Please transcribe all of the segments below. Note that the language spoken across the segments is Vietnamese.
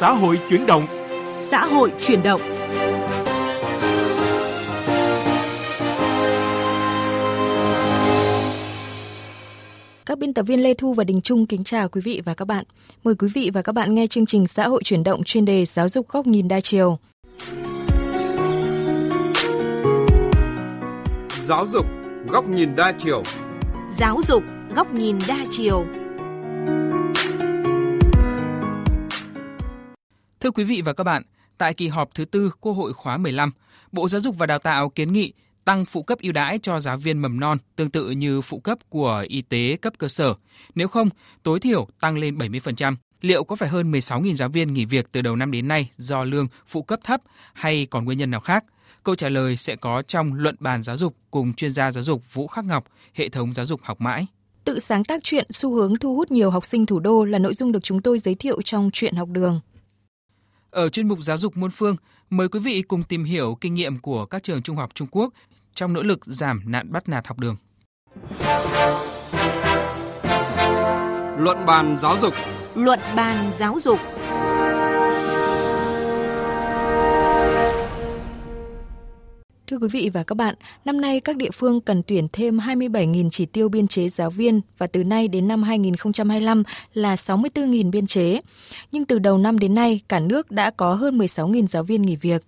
xã hội chuyển động. Xã hội chuyển động. Các biên tập viên Lê Thu và Đình Trung kính chào quý vị và các bạn. Mời quý vị và các bạn nghe chương trình Xã hội chuyển động chuyên đề Giáo dục góc nhìn đa chiều. Giáo dục góc nhìn đa chiều. Giáo dục góc nhìn đa chiều. Thưa quý vị và các bạn, tại kỳ họp thứ tư Quốc hội khóa 15, Bộ Giáo dục và Đào tạo kiến nghị tăng phụ cấp ưu đãi cho giáo viên mầm non tương tự như phụ cấp của y tế cấp cơ sở. Nếu không, tối thiểu tăng lên 70%. Liệu có phải hơn 16.000 giáo viên nghỉ việc từ đầu năm đến nay do lương phụ cấp thấp hay còn nguyên nhân nào khác? Câu trả lời sẽ có trong luận bàn giáo dục cùng chuyên gia giáo dục Vũ Khắc Ngọc, hệ thống giáo dục học mãi. Tự sáng tác chuyện xu hướng thu hút nhiều học sinh thủ đô là nội dung được chúng tôi giới thiệu trong chuyện học đường. Ở chuyên mục giáo dục muôn phương, mời quý vị cùng tìm hiểu kinh nghiệm của các trường trung học Trung Quốc trong nỗ lực giảm nạn bắt nạt học đường. Luận bàn giáo dục Luận bàn giáo dục Thưa quý vị và các bạn, năm nay các địa phương cần tuyển thêm 27.000 chỉ tiêu biên chế giáo viên và từ nay đến năm 2025 là 64.000 biên chế. Nhưng từ đầu năm đến nay, cả nước đã có hơn 16.000 giáo viên nghỉ việc.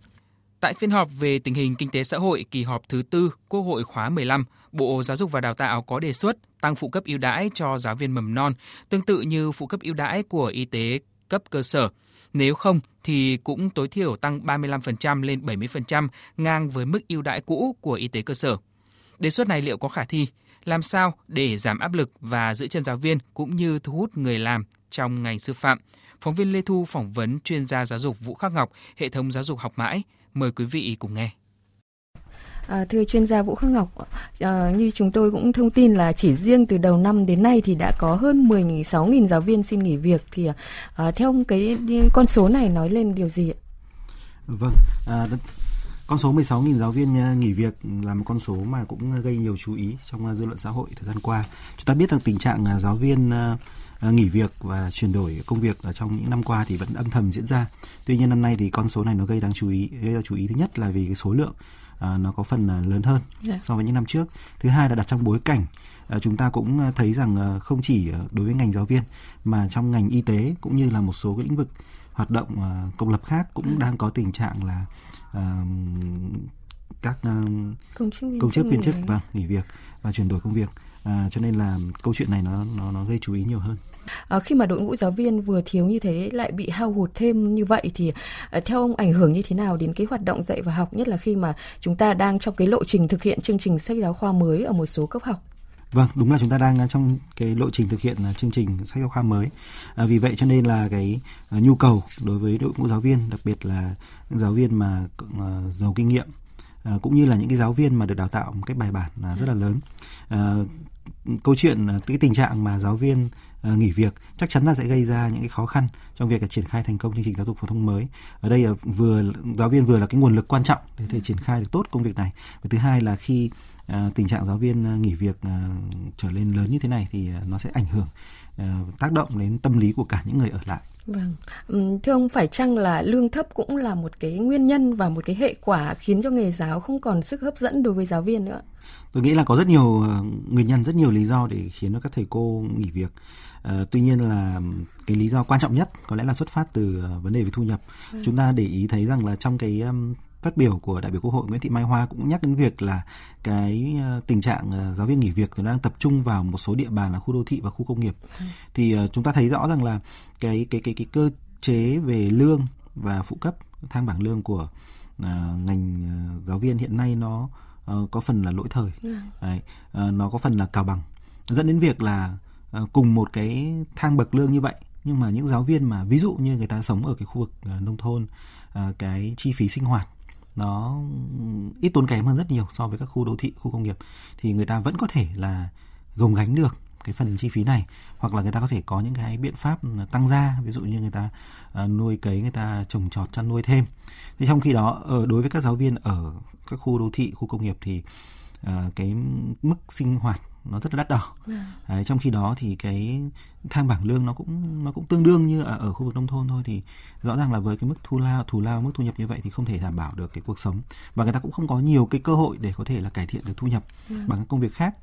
Tại phiên họp về tình hình kinh tế xã hội kỳ họp thứ tư Quốc hội khóa 15, Bộ Giáo dục và Đào tạo có đề xuất tăng phụ cấp ưu đãi cho giáo viên mầm non, tương tự như phụ cấp ưu đãi của y tế cấp cơ sở. Nếu không thì cũng tối thiểu tăng 35% lên 70% ngang với mức ưu đãi cũ của y tế cơ sở. Đề xuất này liệu có khả thi? Làm sao để giảm áp lực và giữ chân giáo viên cũng như thu hút người làm trong ngành sư phạm? Phóng viên Lê Thu phỏng vấn chuyên gia giáo dục Vũ Khắc Ngọc, hệ thống giáo dục học mãi. Mời quý vị cùng nghe. À, thưa chuyên gia Vũ Khắc Ngọc, à, như chúng tôi cũng thông tin là chỉ riêng từ đầu năm đến nay thì đã có hơn 16.000 giáo viên xin nghỉ việc thì à, theo ông cái con số này nói lên điều gì ạ? Vâng, à, con số 16.000 giáo viên à, nghỉ việc là một con số mà cũng gây nhiều chú ý trong à, dư luận xã hội thời gian qua. Chúng ta biết rằng tình trạng à, giáo viên nghỉ việc và chuyển đổi công việc ở trong những năm qua thì vẫn âm thầm diễn ra. Tuy nhiên năm nay thì con số này nó gây đáng chú ý. Gây ra chú ý thứ nhất là vì cái số lượng à, nó có phần à, lớn hơn yeah. Dạ. so với những năm trước. Thứ hai là đặt trong bối cảnh à, chúng ta cũng thấy rằng à, không chỉ đối với ngành giáo viên mà trong ngành y tế cũng như là một số cái lĩnh vực hoạt động à, công lập khác cũng ừ. đang có tình trạng là à, các uh, công chức viên, công chức, viên chức vâng nghỉ việc và chuyển đổi công việc à, cho nên là câu chuyện này nó nó nó gây chú ý nhiều hơn À, khi mà đội ngũ giáo viên vừa thiếu như thế lại bị hao hụt thêm như vậy thì à, theo ông ảnh hưởng như thế nào đến cái hoạt động dạy và học nhất là khi mà chúng ta đang trong cái lộ trình thực hiện chương trình sách giáo khoa mới ở một số cấp học? Vâng, đúng là chúng ta đang ờ, trong cái lộ trình thực hiện chương trình sách giáo khoa mới. À, vì vậy cho nên là cái nhu cầu đối với đội ngũ giáo viên, đặc biệt là những giáo viên mà uh, giàu kinh nghiệm à, cũng như là những cái giáo viên mà được đào tạo một cách bài bản là rất là lớn. À, câu chuyện cái tình trạng mà giáo viên nghỉ việc chắc chắn là sẽ gây ra những cái khó khăn trong việc triển khai thành công chương trình giáo dục phổ thông mới. Ở đây vừa giáo viên vừa là cái nguồn lực quan trọng để thể triển khai được tốt công việc này. Và thứ hai là khi uh, tình trạng giáo viên uh, nghỉ việc trở lên lớn như thế này thì nó sẽ ảnh hưởng tác động đến tâm lý của cả những người ở lại. Vâng, thưa ông phải chăng là lương thấp cũng là một cái nguyên nhân và một cái hệ quả khiến cho nghề giáo không còn sức hấp dẫn đối với giáo viên nữa? Tôi nghĩ là có rất nhiều nguyên nhân, rất nhiều lý do để khiến cho các thầy cô nghỉ việc. Uh, tuy nhiên là cái lý do quan trọng nhất có lẽ là xuất phát từ uh, vấn đề về thu nhập. Ừ. Chúng ta để ý thấy rằng là trong cái phát biểu của đại biểu Quốc hội Nguyễn Thị Mai Hoa cũng nhắc đến việc là cái uh, tình trạng giáo viên nghỉ việc thì đang tập trung vào một số địa bàn là khu đô thị và khu công nghiệp. Ừ. Thì chúng ta thấy rõ rằng là cái cái cái cái cơ chế về lương và phụ cấp thang bảng lương của uh, ngành giáo viên hiện nay nó uh, có phần là lỗi thời. Ừ. Đấy, uh, nó có phần là cào bằng dẫn đến việc là Ờ, À, cùng một cái thang bậc lương như vậy. Nhưng mà những giáo viên mà, ví dụ như người ta sống ở cái khu vực à, nông thôn à, cái chi phí sinh hoạt nó ít tốn kém hơn rất nhiều so với các khu đô thị, khu công nghiệp, thì người ta vẫn có thể là gồng gánh được cái phần chi phí này. Hoặc là người ta có thể có những cái biện pháp tăng gia, ví dụ như người ta nuôi cấy, người ta trồng trọt chăn nuôi thêm. Thì trong khi đó ở đối với các giáo viên ở các khu đô thị, khu công nghiệp thì uh, cái mức sinh hoạt nó rất là đắt đỏ. Đấy, trong khi đó thì cái thang bảng lương nó cũng nó cũng tương đương như ở, ở khu vực nông thôn thôi thì rõ ràng là với cái mức thu lao thù lao mức thu nhập như vậy thì không thể đảm bảo được cái cuộc sống và người ta cũng không có nhiều cái cơ hội để có thể là cải thiện được thu nhập bằng các công việc khác.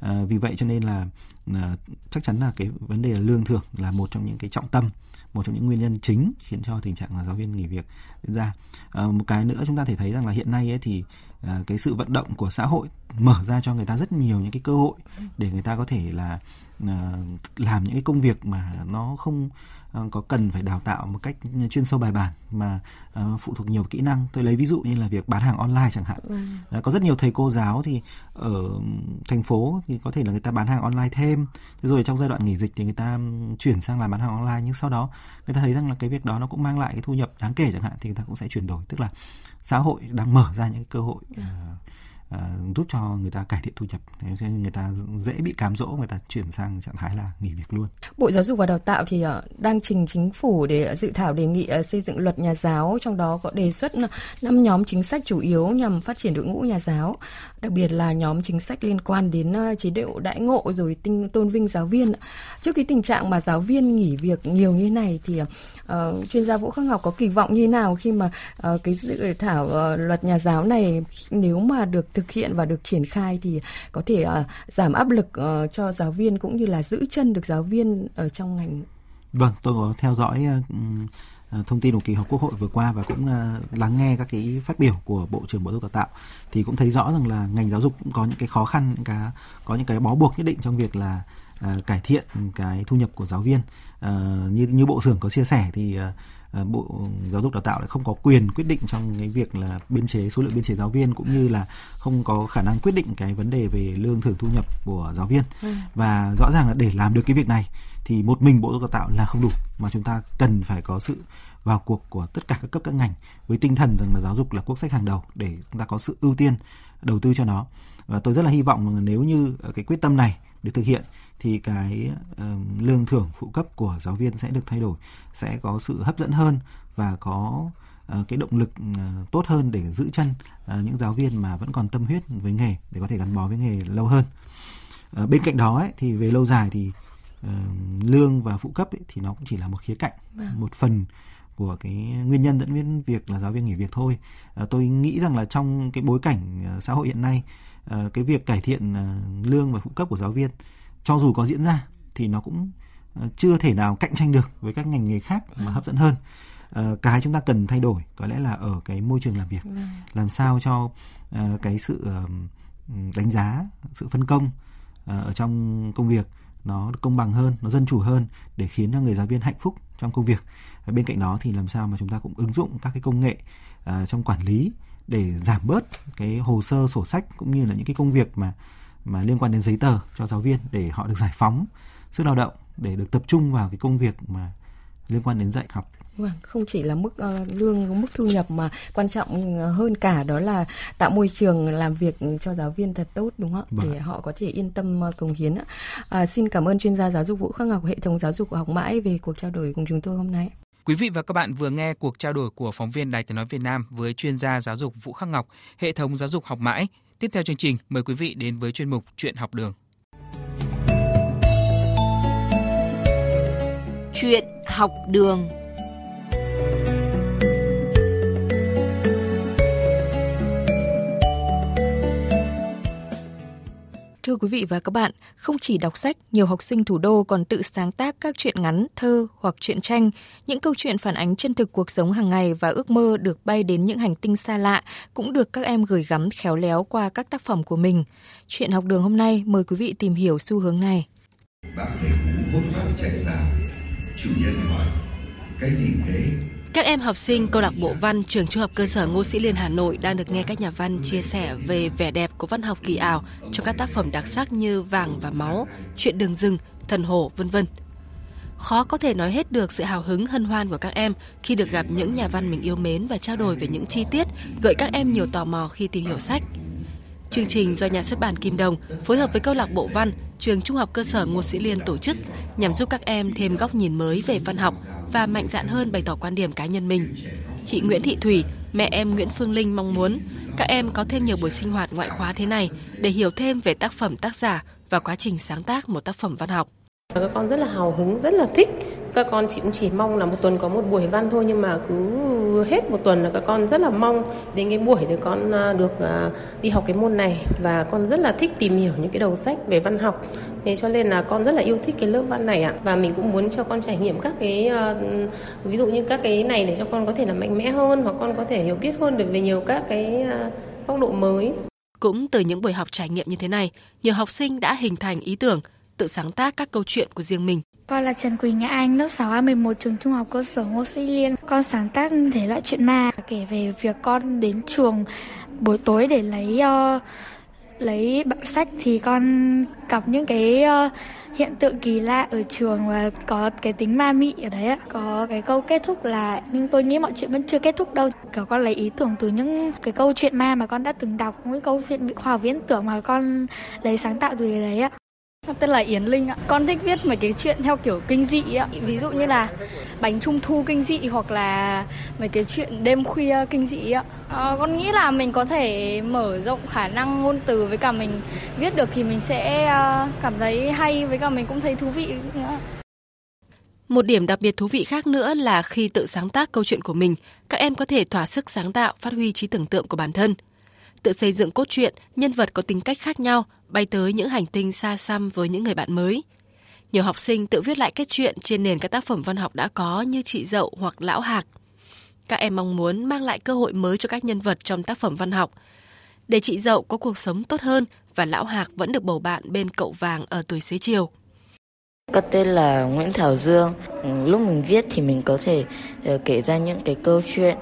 À, vì vậy cho nên là à, chắc chắn là cái vấn đề là lương thưởng là một trong những cái trọng tâm một trong những nguyên nhân chính khiến cho tình trạng là giáo viên nghỉ việc diễn ra. À, một cái nữa chúng ta thể thấy rằng là hiện nay ấy thì à, cái sự vận động của xã hội mở ra cho người ta rất nhiều những cái cơ hội để người ta có thể là à, làm những cái công việc mà nó không có cần phải đào tạo một cách chuyên sâu bài bản mà à, phụ thuộc nhiều kỹ năng? Tôi lấy ví dụ như là việc bán hàng online chẳng hạn. Đấy, có rất nhiều thầy cô giáo thì ở thành phố thì có thể là người ta bán hàng online thêm. Rồi trong giai đoạn nghỉ dịch thì người ta chuyển sang làm bán hàng online nhưng sau đó người ta thấy rằng là cái việc đó nó cũng mang lại cái thu nhập đáng kể chẳng hạn thì người ta cũng sẽ chuyển đổi. Tức là xã hội đang mở ra những cơ hội uh, uh, giúp cho người ta cải thiện thu nhập. Thế nên người ta dễ bị cám dỗ người ta chuyển sang trạng thái là nghỉ việc luôn. Bộ Giáo dục và Đào tạo thì uh, đang trình chính phủ để dự thảo đề nghị uh, xây dựng luật nhà giáo trong đó có đề xuất năm nhóm chính sách chủ yếu nhằm phát triển đội ngũ nhà giáo đặc biệt là nhóm chính sách liên quan đến uh, chế độ đãi ngộ rồi tinh tôn vinh giáo viên. Trước cái tình trạng mà giáo viên nghỉ việc nhiều như này thì uh, chuyên gia Vũ Khắc Ngọc có kỳ vọng như thế nào khi mà uh, cái dự thảo uh, luật nhà giáo này nếu mà được thực hiện và được triển khai thì có thể uh, giảm áp lực uh, cho giáo viên cũng như là giữ chân được giáo viên ở trong ngành. Vâng, tôi có theo dõi uh, thông tin của kỳ họp Quốc hội vừa qua và cũng uh, lắng nghe các cái phát biểu của Bộ trưởng Bộ Giáo dục Đào tạo thì cũng thấy rõ rằng là ngành giáo dục cũng có những cái khó khăn, những cái có những cái bó buộc nhất định trong việc là uh, cải thiện cái thu nhập của giáo viên. Uh, như như Bộ trưởng có chia sẻ thì uh, Bộ Giáo dục Đào tạo lại không có quyền quyết định trong cái việc là biên chế số lượng biên chế giáo viên cũng như là không có khả năng quyết định cái vấn đề về lương thưởng thu nhập của giáo viên ừ. và rõ ràng là để làm được cái việc này thì một mình Bộ Giáo dục Đào tạo là không đủ mà chúng ta cần phải có sự vào cuộc của tất cả các cấp các ngành với tinh thần rằng là giáo dục là quốc sách hàng đầu để chúng ta có sự ưu tiên đầu tư cho nó và tôi rất là hy vọng là nếu như cái quyết tâm này được thực hiện thì cái uh, lương thưởng phụ cấp của giáo viên sẽ được thay đổi sẽ có sự hấp dẫn hơn và có uh, cái động lực uh, tốt hơn để giữ chân uh, những giáo viên mà vẫn còn tâm huyết với nghề để có thể gắn bó với nghề lâu hơn uh, bên cạnh đó ấy, thì về lâu dài thì uh, lương và phụ cấp ấy, thì nó cũng chỉ là một khía cạnh vâng. một phần của cái nguyên nhân dẫn đến việc là giáo viên nghỉ việc thôi à, tôi nghĩ rằng là trong cái bối cảnh uh, xã hội hiện nay cái việc cải thiện uh, lương và phụ cấp của giáo viên cho dù có diễn ra thì nó cũng ờ, chưa thể nào cạnh tranh được với các ngành nghề khác mà hấp dẫn hơn cái chúng ta cần thay đổi có lẽ là ở cái môi trường làm việc vâng. làm sao cho cái sự đánh giá sự phân công ở trong công việc nó công bằng hơn nó dân chủ hơn để khiến cho người giáo viên hạnh phúc trong công việc bên cạnh đó thì làm sao mà chúng ta cũng ứng dụng các cái công nghệ trong quản lý để giảm bớt cái hồ sơ sổ sách cũng như là những cái công việc mà mà liên quan đến giấy tờ cho giáo viên để họ được giải phóng sức lao động để được tập trung vào cái công việc mà liên quan đến dạy học Vâng, không chỉ là mức uh, lương, mức thu nhập mà quan trọng hơn cả đó là tạo môi trường làm việc cho giáo viên thật tốt đúng không? Vâng. Để họ có thể yên tâm uh, cống hiến. À, xin cảm ơn chuyên gia giáo dục Vũ Khắc Ngọc hệ thống giáo dục học mãi về cuộc trao đổi cùng chúng tôi hôm nay. Quý vị và các bạn vừa nghe cuộc trao đổi của phóng viên Đài Tiếng nói Việt Nam với chuyên gia giáo dục Vũ Khắc Ngọc, hệ thống giáo dục học mãi. Tiếp theo chương trình, mời quý vị đến với chuyên mục Chuyện học đường. Chuyện học đường. Thưa quý vị và các bạn, không chỉ đọc sách, nhiều học sinh thủ đô còn tự sáng tác các truyện ngắn, thơ hoặc truyện tranh, những câu chuyện phản ánh chân thực cuộc sống hàng ngày và ước mơ được bay đến những hành tinh xa lạ cũng được các em gửi gắm khéo léo qua các tác phẩm của mình. Chuyện học đường hôm nay mời quý vị tìm hiểu xu hướng này. Bạn thầy cũ hốt hoảng chạy vào, chủ nhân hỏi, cái gì thế? Các em học sinh câu lạc bộ văn trường trung học cơ sở Ngô Sĩ Liên Hà Nội đang được nghe các nhà văn chia sẻ về vẻ đẹp của văn học kỳ ảo trong các tác phẩm đặc sắc như Vàng và Máu, Chuyện đường rừng, Thần hổ, vân vân. Khó có thể nói hết được sự hào hứng hân hoan của các em khi được gặp những nhà văn mình yêu mến và trao đổi về những chi tiết gợi các em nhiều tò mò khi tìm hiểu sách. Chương trình do nhà xuất bản Kim Đồng phối hợp với câu lạc bộ văn trường Trung học cơ sở Ngô Sĩ Liên tổ chức nhằm giúp các em thêm góc nhìn mới về văn học và mạnh dạn hơn bày tỏ quan điểm cá nhân mình. Chị Nguyễn Thị Thủy, mẹ em Nguyễn Phương Linh mong muốn Các em có thêm nhiều buổi sinh hoạt ngoại khóa thế này để hiểu thêm về tác phẩm tác giả và quá trình sáng tác một tác phẩm văn học. Các con rất là hào hứng, rất là thích. Các con chỉ cũng chỉ mong là một tuần có một buổi văn thôi nhưng mà cứ hết một tuần là các con rất là mong đến cái buổi để con à, được à, đi học cái môn này và con rất là thích tìm hiểu những cái đầu sách về văn học. Thế cho nên là con rất là yêu thích cái lớp văn này ạ. Và mình cũng muốn cho con trải nghiệm các cái ờ, ví dụ như các cái này để cho con có thể là mạnh mẽ hơn hoặc con có thể hiểu biết hơn được về nhiều các cái à, góc độ mới. Cũng từ những buổi học trải nghiệm như thế này, nhiều học sinh đã hình thành ý tưởng tự sáng tác các câu chuyện của riêng mình. Con là Trần Quỳnh Anh, lớp 6A11 trường Trung học cơ sở Ngô Sĩ Liên. Con sáng tác thể loại chuyện ma, kể về việc con đến trường buổi tối để lấy uh, lấy sách thì con gặp những cái uh, hiện tượng kỳ lạ ở trường và có cái tính ma mị ở đấy ạ. Có cái câu kết thúc là nhưng tôi nghĩ mọi chuyện vẫn chưa kết thúc đâu. Kiểu con lấy ý tưởng từ những cái câu chuyện ma mà con đã từng đọc, những câu chuyện khoa học viễn tưởng mà con lấy sáng tạo từ đấy ạ. Con tên là Yến Linh ạ. Con thích viết mấy cái chuyện theo kiểu kinh dị ạ. Ví dụ như là bánh trung thu kinh dị hoặc là mấy cái chuyện đêm khuya kinh dị ạ. À, con nghĩ là mình có thể mở rộng khả năng ngôn từ với cả mình viết được thì mình sẽ ờ, cảm thấy hay với cả mình cũng thấy thú vị nữa. Một điểm đặc biệt thú vị khác nữa là khi tự sáng tác câu chuyện của mình, các em có thể thỏa sức sáng tạo, phát huy trí tưởng tượng của bản thân – tự xây dựng cốt truyện, nhân vật có tính cách khác nhau, bay tới những hành tinh xa xăm với những người bạn mới. Nhiều học sinh tự viết lại kết truyện trên nền các tác phẩm văn học đã có như Chị Dậu hoặc Lão Hạc. Các em mong muốn mang lại cơ hội mới cho các nhân vật trong tác phẩm văn học. Để chị Dậu có cuộc sống tốt hơn và Lão Hạc vẫn được bầu bạn bên cậu vàng ở tuổi xế chiều. Có tên là Nguyễn Thảo Dương. Ừ, lúc mình viết thì mình có thể ờ, kể ra những cái câu chuyện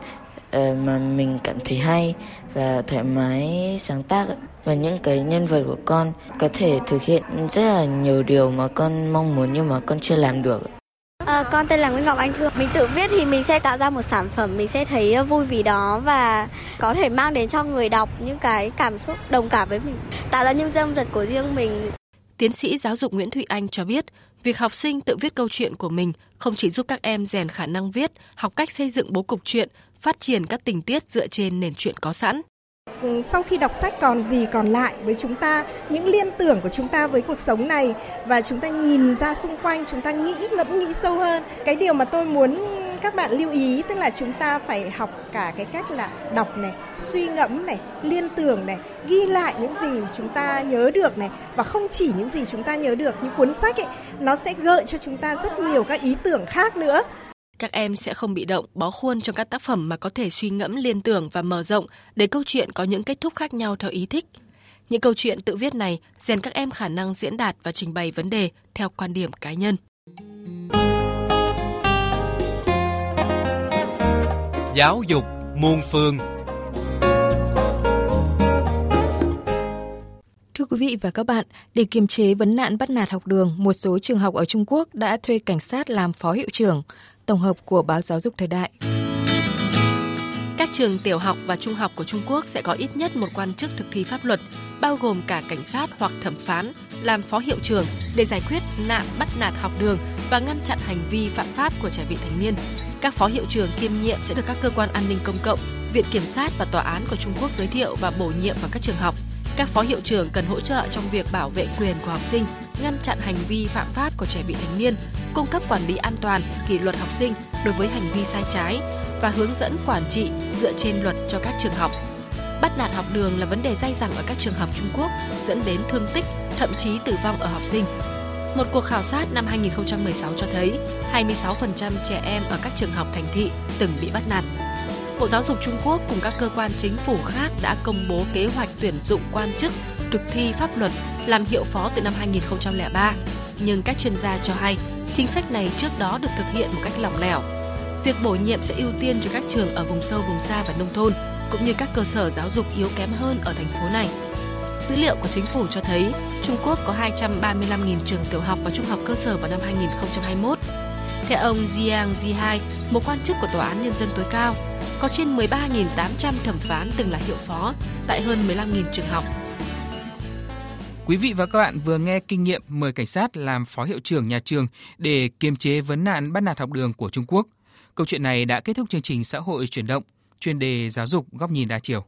ờ, mà mình cảm thấy hay và thoải mái sáng tác và những cái nhân vật của con có thể thực hiện rất là nhiều điều mà con mong muốn nhưng mà con chưa làm được. À, con tên là Nguyễn Ngọc Anh Thương. Mình tự viết thì mình sẽ tạo ra một sản phẩm, mình sẽ thấy vui vì đó và có thể mang đến cho người đọc những cái cảm xúc đồng cảm với mình, tạo ra những nhân vật của riêng mình. Tiến sĩ giáo dục Nguyễn Thụy Anh cho biết, việc học sinh tự viết câu chuyện của mình không chỉ giúp các em rèn khả năng viết, học cách xây dựng bố cục truyện phát triển các tình tiết dựa trên nền truyện có sẵn. Ừ, sau khi đọc sách còn gì còn lại với chúng ta, những liên tưởng của chúng ta với cuộc sống này và chúng ta nhìn ra xung quanh, chúng ta nghĩ ngẫm nghĩ sâu hơn. Cái điều mà tôi muốn các bạn lưu ý tức là chúng ta phải học cả cái cách là đọc này, suy ngẫm này, liên tưởng này, ghi lại những gì chúng ta nhớ được này và không chỉ những gì chúng ta nhớ được những cuốn sách ấy, nó sẽ gợi cho chúng ta rất nhiều các ý tưởng khác nữa các em sẽ không bị động, bó khuôn trong các tác phẩm mà có thể suy ngẫm liên tưởng và mở rộng để câu chuyện có những kết thúc khác nhau theo ý thích. Những câu chuyện tự viết này rèn các em khả năng diễn đạt và trình bày vấn đề theo quan điểm cá nhân. Giáo dục muôn phương quý vị và các bạn, để kiềm chế vấn nạn bắt nạt học đường, một số trường học ở Trung Quốc đã thuê cảnh sát làm phó hiệu trưởng tổng hợp của báo Giáo dục Thời đại. Các trường tiểu học và trung học của Trung Quốc sẽ có ít nhất một quan chức thực thi pháp luật, bao gồm cả cảnh sát hoặc thẩm phán, làm phó hiệu trưởng để giải quyết nạn bắt nạt học đường và ngăn chặn hành vi phạm pháp của trẻ vị thành niên. Các phó hiệu trưởng kiêm nhiệm sẽ được các cơ quan an ninh công cộng, viện kiểm sát và tòa án của Trung Quốc giới thiệu và bổ nhiệm vào các trường học. Các phó hiệu trưởng cần hỗ trợ trong việc bảo vệ quyền của học sinh, ngăn chặn hành vi phạm pháp của trẻ vị thành niên, cung cấp quản lý an toàn, kỷ luật học sinh đối với hành vi sai trái và hướng dẫn quản trị dựa trên luật cho các trường học. Bắt nạt học đường là vấn đề dai dẳng ở các trường học Trung Quốc, dẫn đến thương tích, thậm chí tử vong ở học sinh. Một cuộc khảo sát năm 2016 cho thấy 26% trẻ em ở các trường học thành thị từng bị bắt nạt. Bộ Giáo dục Trung Quốc cùng các cơ quan chính phủ khác đã công bố kế hoạch tuyển dụng quan chức thực thi pháp luật làm hiệu phó từ năm 2003. Nhưng các chuyên gia cho hay, chính sách này trước đó được thực hiện một cách lỏng lẻo. Việc bổ nhiệm sẽ ưu tiên cho các trường ở vùng sâu, vùng xa và nông thôn, cũng như các cơ sở giáo dục yếu kém hơn ở thành phố này. Dữ liệu của chính phủ cho thấy Trung Quốc có 235.000 trường tiểu học và trung học cơ sở vào năm 2021. Theo ông Jiang Zihai, một quan chức của Tòa án Nhân dân tối cao, có trên 13.800 thẩm phán từng là hiệu phó tại hơn 15.000 trường học. Quý vị và các bạn vừa nghe kinh nghiệm mời cảnh sát làm phó hiệu trưởng nhà trường để kiềm chế vấn nạn bắt nạt học đường của Trung Quốc. Câu chuyện này đã kết thúc chương trình xã hội chuyển động, chuyên đề giáo dục góc nhìn đa chiều.